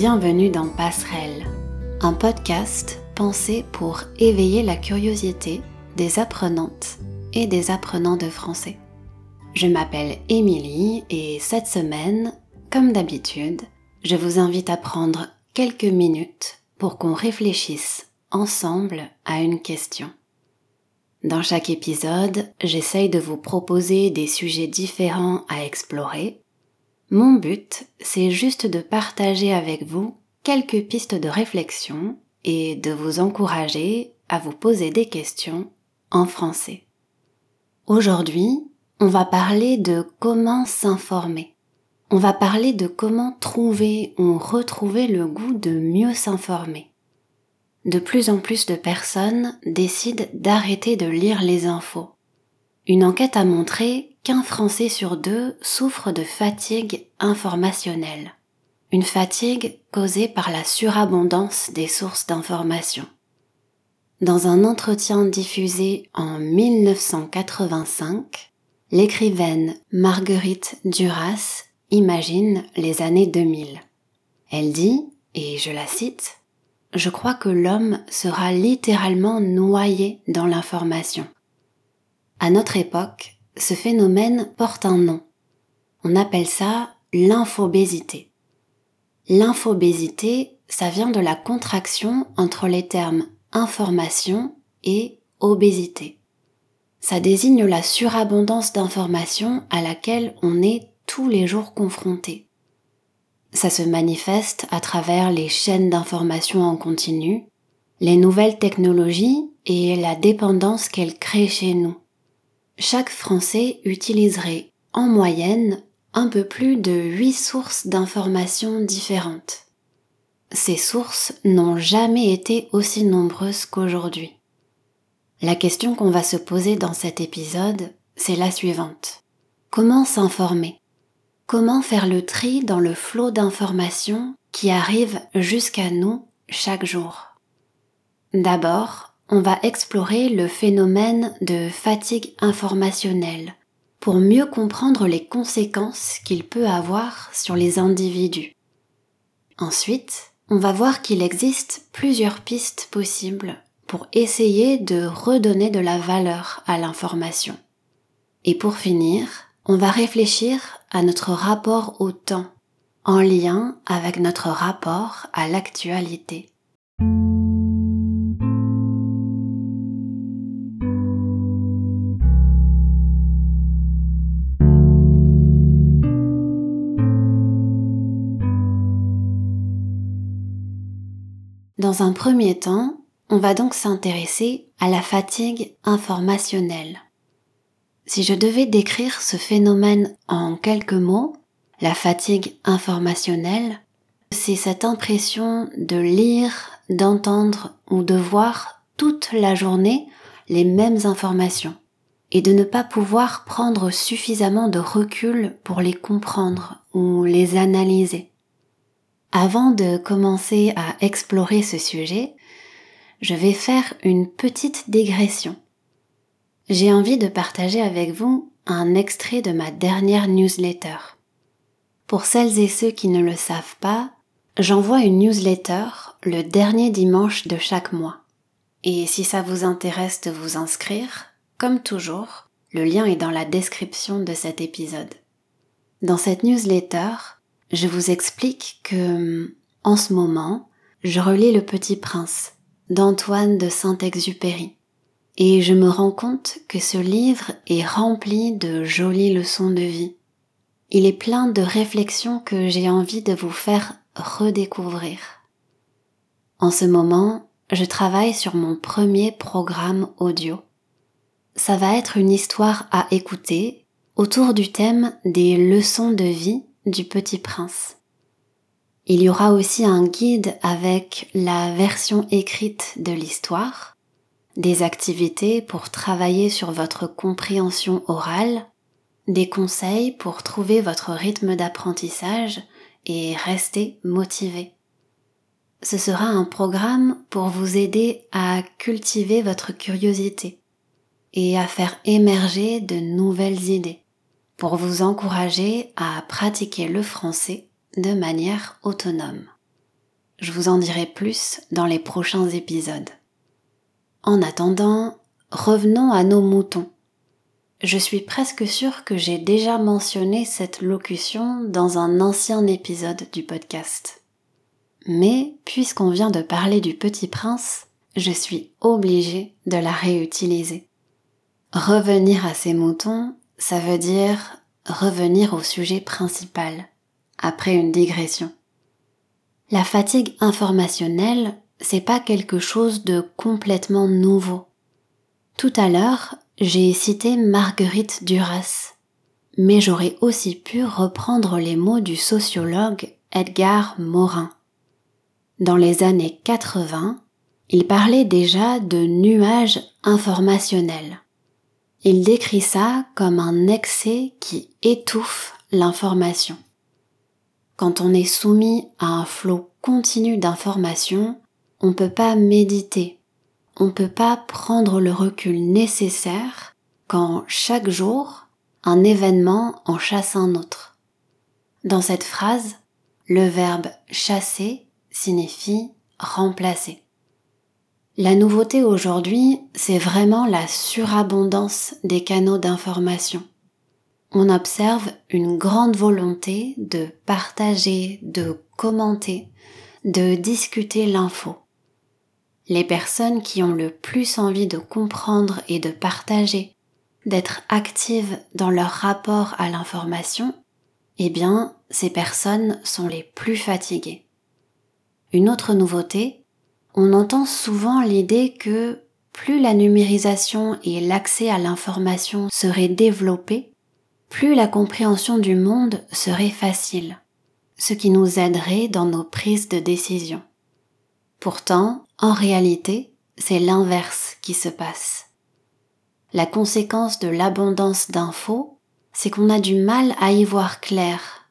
Bienvenue dans Passerelle, un podcast pensé pour éveiller la curiosité des apprenantes et des apprenants de français. Je m'appelle Émilie et cette semaine, comme d'habitude, je vous invite à prendre quelques minutes pour qu'on réfléchisse ensemble à une question. Dans chaque épisode, j'essaye de vous proposer des sujets différents à explorer. Mon but, c'est juste de partager avec vous quelques pistes de réflexion et de vous encourager à vous poser des questions en français. Aujourd'hui, on va parler de comment s'informer. On va parler de comment trouver ou retrouver le goût de mieux s'informer de plus en plus de personnes décident d'arrêter de lire les infos. Une enquête a montré qu'un Français sur deux souffre de fatigue informationnelle. Une fatigue causée par la surabondance des sources d'information. Dans un entretien diffusé en 1985, l'écrivaine Marguerite Duras imagine les années 2000. Elle dit, et je la cite, je crois que l'homme sera littéralement noyé dans l'information. À notre époque, ce phénomène porte un nom. On appelle ça l'infobésité. L'infobésité, ça vient de la contraction entre les termes information et obésité. Ça désigne la surabondance d'informations à laquelle on est tous les jours confronté. Ça se manifeste à travers les chaînes d'information en continu, les nouvelles technologies et la dépendance qu'elles créent chez nous. Chaque Français utiliserait en moyenne un peu plus de 8 sources d'informations différentes. Ces sources n'ont jamais été aussi nombreuses qu'aujourd'hui. La question qu'on va se poser dans cet épisode, c'est la suivante. Comment s'informer? Comment faire le tri dans le flot d'informations qui arrivent jusqu'à nous chaque jour? D'abord, on va explorer le phénomène de fatigue informationnelle pour mieux comprendre les conséquences qu'il peut avoir sur les individus. Ensuite, on va voir qu'il existe plusieurs pistes possibles pour essayer de redonner de la valeur à l'information. Et pour finir, on va réfléchir à notre rapport au temps en lien avec notre rapport à l'actualité. Dans un premier temps, on va donc s'intéresser à la fatigue informationnelle. Si je devais décrire ce phénomène en quelques mots, la fatigue informationnelle, c'est cette impression de lire, d'entendre ou de voir toute la journée les mêmes informations et de ne pas pouvoir prendre suffisamment de recul pour les comprendre ou les analyser. Avant de commencer à explorer ce sujet, je vais faire une petite dégression j'ai envie de partager avec vous un extrait de ma dernière newsletter. Pour celles et ceux qui ne le savent pas, j'envoie une newsletter le dernier dimanche de chaque mois. Et si ça vous intéresse de vous inscrire, comme toujours, le lien est dans la description de cet épisode. Dans cette newsletter, je vous explique que, en ce moment, je relis Le Petit Prince d'Antoine de Saint-Exupéry et je me rends compte que ce livre est rempli de jolies leçons de vie. Il est plein de réflexions que j'ai envie de vous faire redécouvrir. En ce moment, je travaille sur mon premier programme audio. Ça va être une histoire à écouter autour du thème des leçons de vie du petit prince. Il y aura aussi un guide avec la version écrite de l'histoire des activités pour travailler sur votre compréhension orale, des conseils pour trouver votre rythme d'apprentissage et rester motivé. Ce sera un programme pour vous aider à cultiver votre curiosité et à faire émerger de nouvelles idées, pour vous encourager à pratiquer le français de manière autonome. je vous en dirai plus dans les prochains épisodes. En attendant, revenons à nos moutons. Je suis presque sûre que j'ai déjà mentionné cette locution dans un ancien épisode du podcast. Mais puisqu'on vient de parler du petit prince, je suis obligée de la réutiliser. Revenir à ces moutons, ça veut dire revenir au sujet principal, après une digression. La fatigue informationnelle, c'est pas quelque chose de complètement nouveau. Tout à l'heure, j'ai cité Marguerite Duras, mais j'aurais aussi pu reprendre les mots du sociologue Edgar Morin. Dans les années 80, il parlait déjà de nuages informationnels. Il décrit ça comme un excès qui étouffe l'information. Quand on est soumis à un flot continu d'informations, on ne peut pas méditer, on ne peut pas prendre le recul nécessaire quand chaque jour un événement en chasse un autre. Dans cette phrase, le verbe chasser signifie remplacer. La nouveauté aujourd'hui, c'est vraiment la surabondance des canaux d'information on observe une grande volonté de partager, de commenter, de discuter l'info. Les personnes qui ont le plus envie de comprendre et de partager, d'être actives dans leur rapport à l'information, eh bien, ces personnes sont les plus fatiguées. Une autre nouveauté, on entend souvent l'idée que plus la numérisation et l'accès à l'information seraient développés, plus la compréhension du monde serait facile, ce qui nous aiderait dans nos prises de décision. Pourtant, en réalité, c'est l'inverse qui se passe. La conséquence de l'abondance d'infos, c'est qu'on a du mal à y voir clair,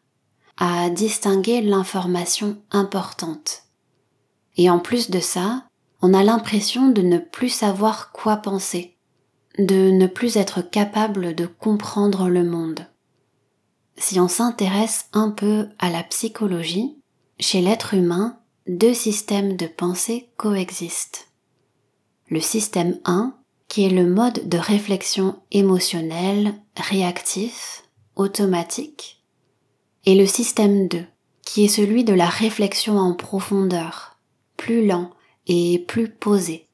à distinguer l'information importante. Et en plus de ça, on a l'impression de ne plus savoir quoi penser, de ne plus être capable de comprendre le monde. Si on s'intéresse un peu à la psychologie, chez l'être humain, deux systèmes de pensée coexistent. Le système 1, qui est le mode de réflexion émotionnelle, réactif, automatique, et le système 2, qui est celui de la réflexion en profondeur, plus lent et plus posé.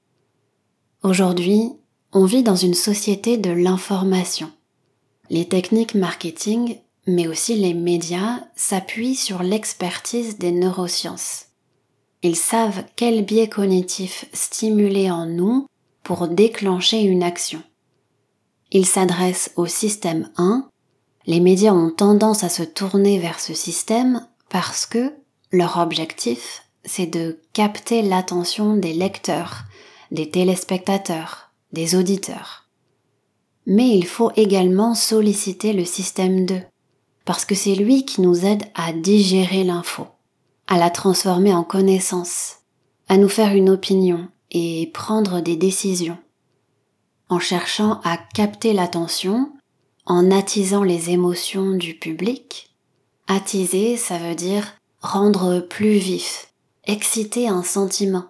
Aujourd'hui, on vit dans une société de l'information. Les techniques marketing, mais aussi les médias, s'appuient sur l'expertise des neurosciences. Ils savent quel biais cognitif stimuler en nous pour déclencher une action. Ils s'adressent au système 1. Les médias ont tendance à se tourner vers ce système parce que leur objectif, c'est de capter l'attention des lecteurs, des téléspectateurs, des auditeurs. Mais il faut également solliciter le système 2, parce que c'est lui qui nous aide à digérer l'info, à la transformer en connaissance, à nous faire une opinion et prendre des décisions. En cherchant à capter l'attention, en attisant les émotions du public, attiser, ça veut dire rendre plus vif, exciter un sentiment.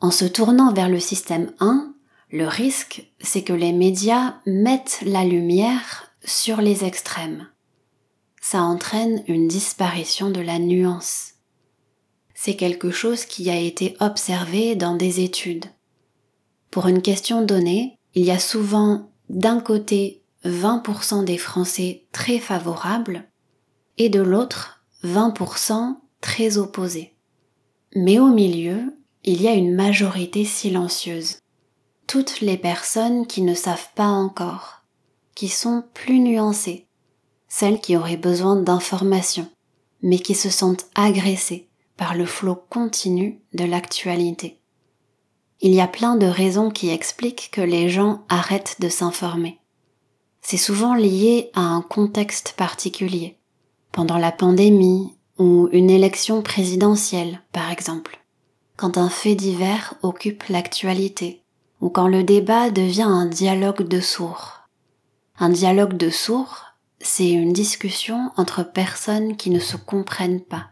En se tournant vers le système 1, le risque, c'est que les médias mettent la lumière sur les extrêmes. Ça entraîne une disparition de la nuance. C'est quelque chose qui a été observé dans des études. Pour une question donnée, il y a souvent d'un côté 20% des Français très favorables et de l'autre 20% très opposés. Mais au milieu, il y a une majorité silencieuse toutes les personnes qui ne savent pas encore, qui sont plus nuancées, celles qui auraient besoin d'informations, mais qui se sentent agressées par le flot continu de l'actualité. Il y a plein de raisons qui expliquent que les gens arrêtent de s'informer. C'est souvent lié à un contexte particulier, pendant la pandémie ou une élection présidentielle par exemple, quand un fait divers occupe l'actualité ou quand le débat devient un dialogue de sourds. Un dialogue de sourds, c'est une discussion entre personnes qui ne se comprennent pas.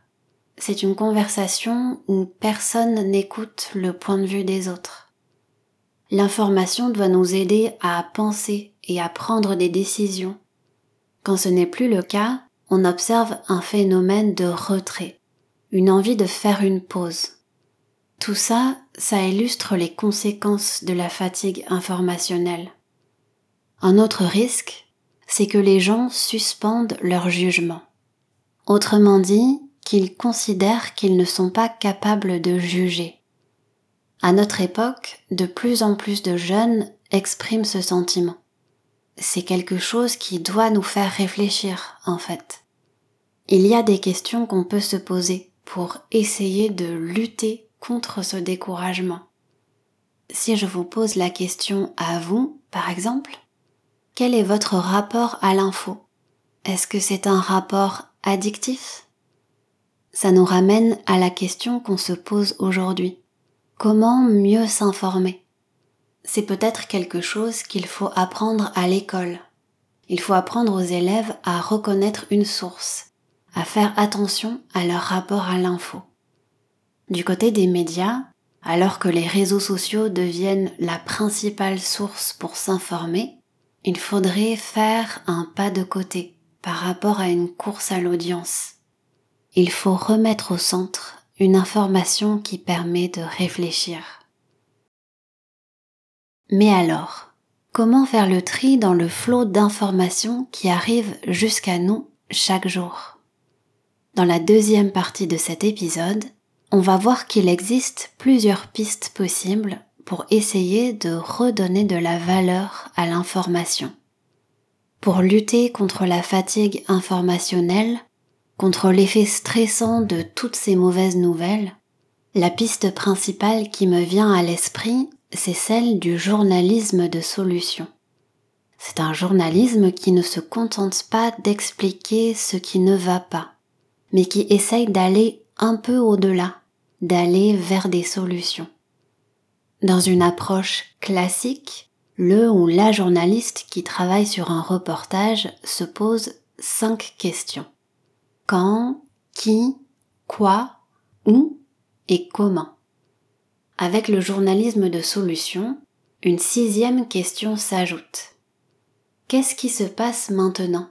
c'est une conversation où personne n'écoute le point de vue des autres. L'information doit nous aider à penser et à prendre des décisions. Quand ce n'est plus le cas, on observe un phénomène de retrait, une envie de faire une pause. Tout ça, ça illustre les conséquences de la fatigue informationnelle. Un autre risque, c'est que les gens suspendent leur jugement. Autrement dit, qu'ils considèrent qu'ils ne sont pas capables de juger. À notre époque, de plus en plus de jeunes expriment ce sentiment. C'est quelque chose qui doit nous faire réfléchir, en fait. Il y a des questions qu'on peut se poser pour essayer de lutter contre ce découragement. Si je vous pose la question à vous, par exemple, quel est votre rapport à l'info? Est-ce que c'est un rapport addictif? Ça nous ramène à la question qu'on se pose aujourd'hui. Comment mieux s'informer? C'est peut-être quelque chose qu'il faut apprendre à l'école. Il faut apprendre aux élèves à reconnaître une source, à faire attention à leur rapport à l'info. Du côté des médias, alors que les réseaux sociaux deviennent la principale source pour s'informer, il faudrait faire un pas de côté par rapport à une course à l'audience. Il faut remettre au centre une information qui permet de réfléchir. Mais alors, comment faire le tri dans le flot d'informations qui arrivent jusqu'à nous chaque jour? Dans la deuxième partie de cet épisode, on va voir qu'il existe plusieurs pistes possibles pour essayer de redonner de la valeur à l'information. Pour lutter contre la fatigue informationnelle, contre l'effet stressant de toutes ces mauvaises nouvelles, la piste principale qui me vient à l'esprit, c'est celle du journalisme de solution. C'est un journalisme qui ne se contente pas d'expliquer ce qui ne va pas, mais qui essaye d'aller un peu au-delà, d'aller vers des solutions. Dans une approche classique, le ou la journaliste qui travaille sur un reportage se pose cinq questions quand, qui, quoi, où et comment. Avec le journalisme de solution, une sixième question s'ajoute. Qu'est-ce qui se passe maintenant?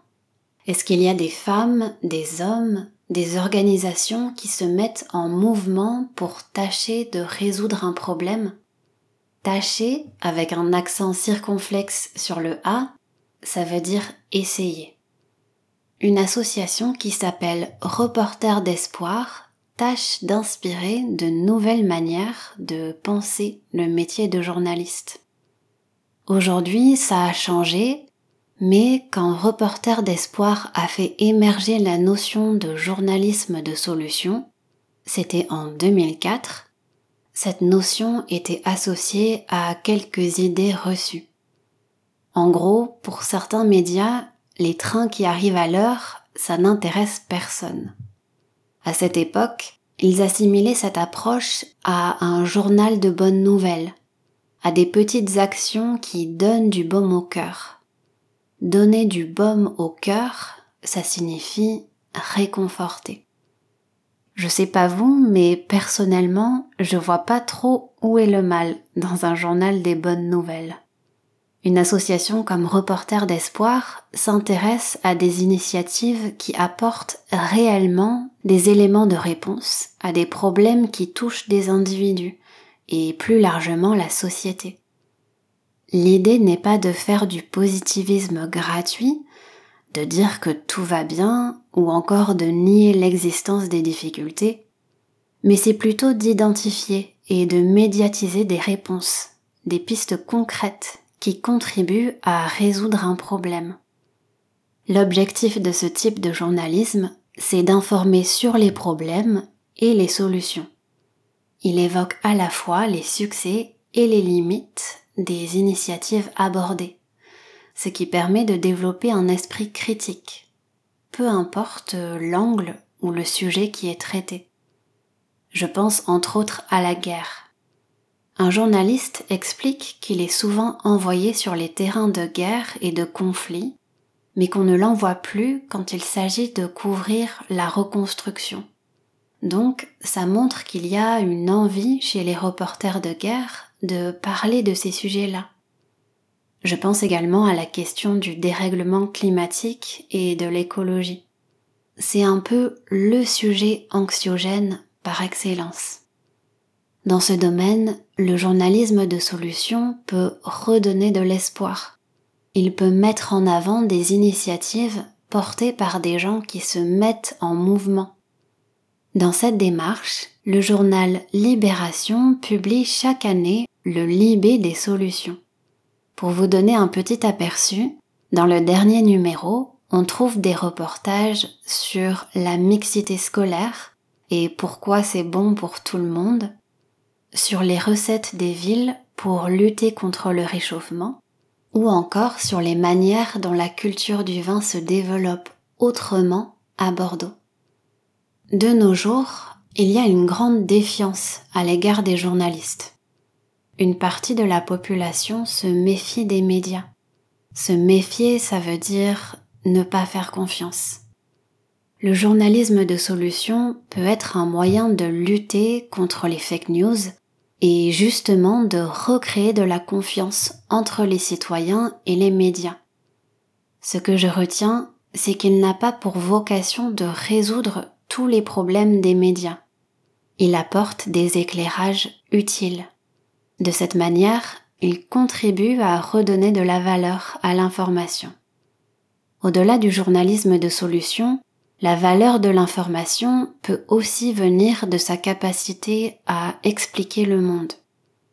Est-ce qu'il y a des femmes, des hommes, des organisations qui se mettent en mouvement pour tâcher de résoudre un problème? Tâcher, avec un accent circonflexe sur le A, ça veut dire essayer. Une association qui s'appelle Reporters d'espoir tâche d'inspirer de nouvelles manières de penser le métier de journaliste. Aujourd'hui, ça a changé, mais quand Reporter d'espoir a fait émerger la notion de journalisme de solution, c'était en 2004, cette notion était associée à quelques idées reçues. En gros, pour certains médias, les trains qui arrivent à l'heure, ça n'intéresse personne. À cette époque, ils assimilaient cette approche à un journal de bonnes nouvelles, à des petites actions qui donnent du baume au cœur. Donner du baume au cœur, ça signifie réconforter. Je sais pas vous, mais personnellement, je vois pas trop où est le mal dans un journal des bonnes nouvelles. Une association comme Reporters d'Espoir s'intéresse à des initiatives qui apportent réellement des éléments de réponse à des problèmes qui touchent des individus et plus largement la société. L'idée n'est pas de faire du positivisme gratuit, de dire que tout va bien ou encore de nier l'existence des difficultés, mais c'est plutôt d'identifier et de médiatiser des réponses, des pistes concrètes qui contribuent à résoudre un problème. L'objectif de ce type de journalisme, c'est d'informer sur les problèmes et les solutions. Il évoque à la fois les succès et les limites des initiatives abordées, ce qui permet de développer un esprit critique, peu importe l'angle ou le sujet qui est traité. Je pense entre autres à la guerre. Un journaliste explique qu'il est souvent envoyé sur les terrains de guerre et de conflit, mais qu'on ne l'envoie plus quand il s'agit de couvrir la reconstruction, Donc ça montre qu'il y a une envie chez les reporters de guerre de parler de ces sujets-là. Je pense également à la question du dérèglement climatique et de l'écologie. C'est un peu le sujet anxiogène par excellence. Dans ce domaine, le journalisme de solution peut redonner de l'espoir. Il peut mettre en avant des initiatives portées par des gens qui se mettent en mouvement. Dans cette démarche, le journal Libération publie chaque année le Libé des solutions. Pour vous donner un petit aperçu, dans le dernier numéro, on trouve des reportages sur la mixité scolaire et pourquoi c'est bon pour tout le monde, sur les recettes des villes pour lutter contre le réchauffement, ou encore sur les manières dont la culture du vin se développe autrement à Bordeaux. De nos jours, il y a une grande défiance à l'égard des journalistes. Une partie de la population se méfie des médias. Se méfier, ça veut dire ne pas faire confiance. Le journalisme de solution peut être un moyen de lutter contre les fake news et justement de recréer de la confiance entre les citoyens et les médias. Ce que je retiens, c'est qu'il n'a pas pour vocation de résoudre tous les problèmes des médias. Il apporte des éclairages utiles. De cette manière, il contribue à redonner de la valeur à l'information. Au-delà du journalisme de solution, la valeur de l'information peut aussi venir de sa capacité à expliquer le monde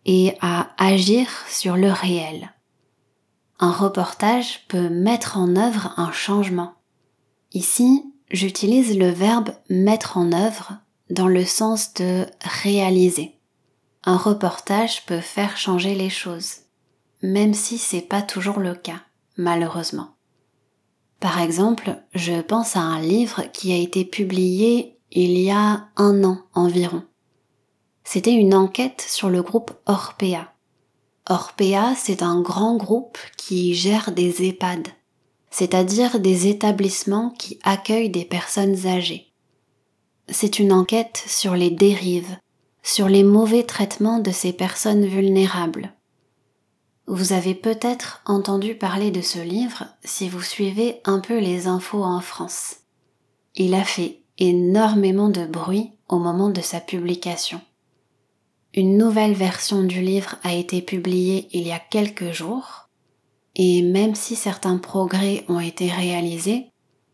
et à agir sur le réel. Un reportage peut mettre en œuvre un changement. Ici, j'utilise le verbe mettre en œuvre dans le sens de réaliser. Un reportage peut faire changer les choses, même si c'est pas toujours le cas, malheureusement. Par exemple, je pense à un livre qui a été publié il y a un an environ. C'était une enquête sur le groupe Orpea. Orpea, c'est un grand groupe qui gère des EHPAD, c'est-à-dire des établissements qui accueillent des personnes âgées. C'est une enquête sur les dérives, sur les mauvais traitements de ces personnes vulnérables. Vous avez peut-être entendu parler de ce livre si vous suivez un peu les infos en France. Il a fait énormément de bruit au moment de sa publication. Une nouvelle version du livre a été publiée il y a quelques jours, et même si certains progrès ont été réalisés,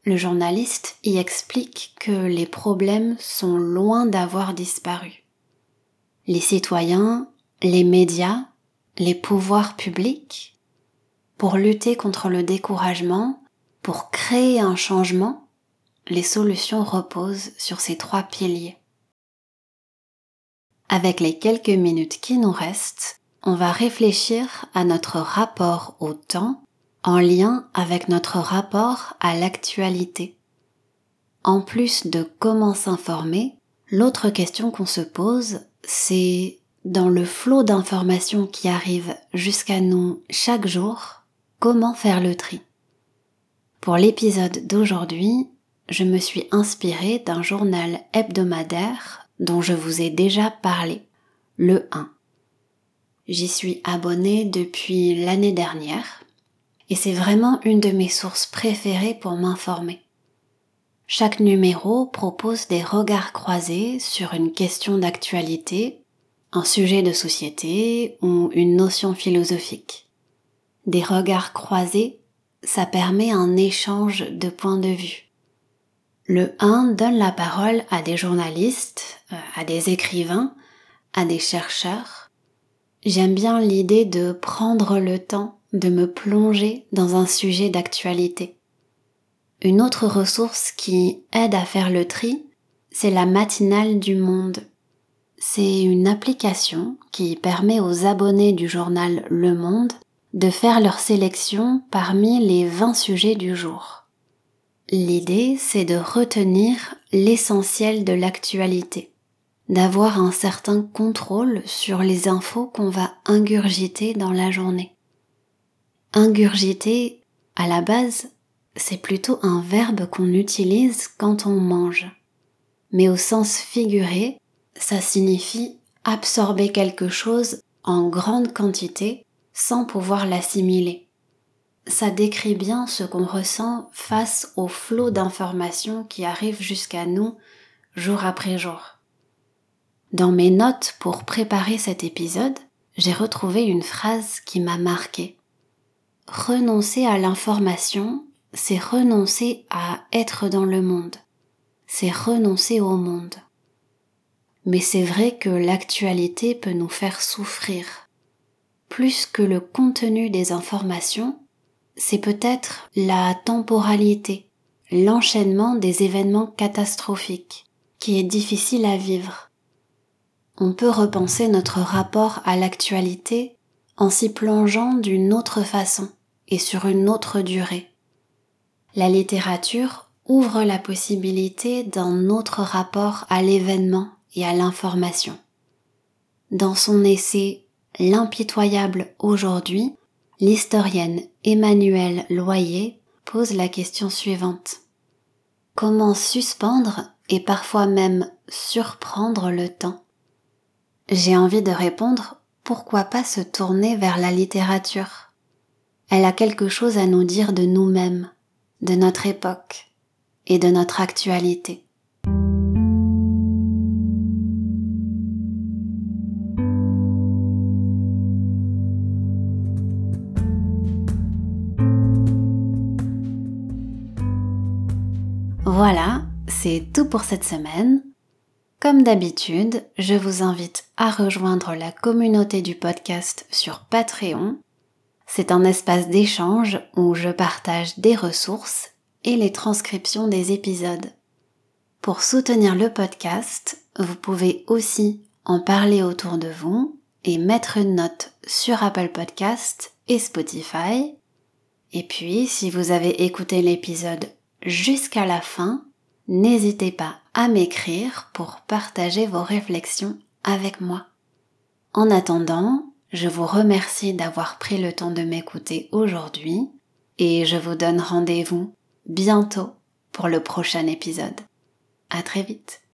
le journaliste y explique que les problèmes sont loin d'avoir disparu. Les citoyens, les médias les pouvoirs publics pour lutter contre le découragement, pour créer un changement, les solutions reposent sur ces trois piliers. Avec les quelques minutes qui nous restent, on va réfléchir à notre rapport au temps en lien avec notre rapport à l'actualité. En plus de comment s'informer, l'autre question qu'on se pose, c'est dans le flot d'informations qui arrivent jusqu'à nous chaque jour, comment faire le tri? Pour l'épisode d'aujourd'hui, je me suis inspirée d'un journal hebdomadaire dont je vous ai déjà parlé, le 1. J'y suis abonnée depuis l'année dernière et c'est vraiment une de mes sources préférées pour m'informer. Chaque numéro propose des regards croisés sur une question d'actualité un sujet de société ou une notion philosophique. Des regards croisés, ça permet un échange de points de vue. Le 1 donne la parole à des journalistes, euh, à des écrivains, à des chercheurs. J'aime bien l'idée de prendre le temps de me plonger dans un sujet d'actualité. Une autre ressource qui aide à faire le tri, c'est la matinale du monde c'est une application qui permet aux abonnés du journal Le Monde de faire leur sélection parmi les 20 sujets du jour. L'idée, c'est de retenir l'essentiel de l'actualité, d'avoir un certain contrôle sur les infos qu'on va ingurgiter dans la journée. Ingurgiter, à la base, c'est plutôt un verbe qu'on utilise quand on mange. mais au sens figuré, ça signifie absorber quelque chose en grande quantité sans pouvoir l'assimiler. Ça décrit bien ce qu'on ressent face au flot d'informations qui arrivent jusqu'à nous jour après jour. Dans mes notes pour préparer cet épisode, j'ai retrouvé une phrase qui m'a marquée. Renoncer à l'information, c'est renoncer à être dans le monde. C'est renoncer au monde. Mais c'est vrai que l'actualité peut nous faire souffrir. Plus que le contenu des informations, c'est peut-être la temporalité, l'enchaînement des événements catastrophiques qui est difficile à vivre. On peut repenser notre rapport à l'actualité en s'y plongeant d'une autre façon et sur une autre durée. La littérature ouvre la possibilité d'un autre rapport à l'événement et à l'information. Dans son essai L'impitoyable aujourd'hui, l'historienne Emmanuelle Loyer pose la question suivante. Comment suspendre et parfois même surprendre le temps? J'ai envie de répondre pourquoi pas se tourner vers la littérature? Elle a quelque chose à nous dire de nous-mêmes, de notre époque et de notre actualité. Voilà, c'est tout pour cette semaine. Comme d'habitude, je vous invite à rejoindre la communauté du podcast sur Patreon. C'est un espace d'échange où je partage des ressources et les transcriptions des épisodes. Pour soutenir le podcast, vous pouvez aussi en parler autour de vous et mettre une note sur Apple Podcast et Spotify. Et puis, si vous avez écouté l'épisode jusqu'à la fin, n'hésitez pas à m'écrire pour partager vos réflexions avec moi. En attendant, je vous remercie d'avoir pris le temps de m'écouter aujourd'hui et je vous donne rendez-vous bientôt pour le prochain épisode. À très vite.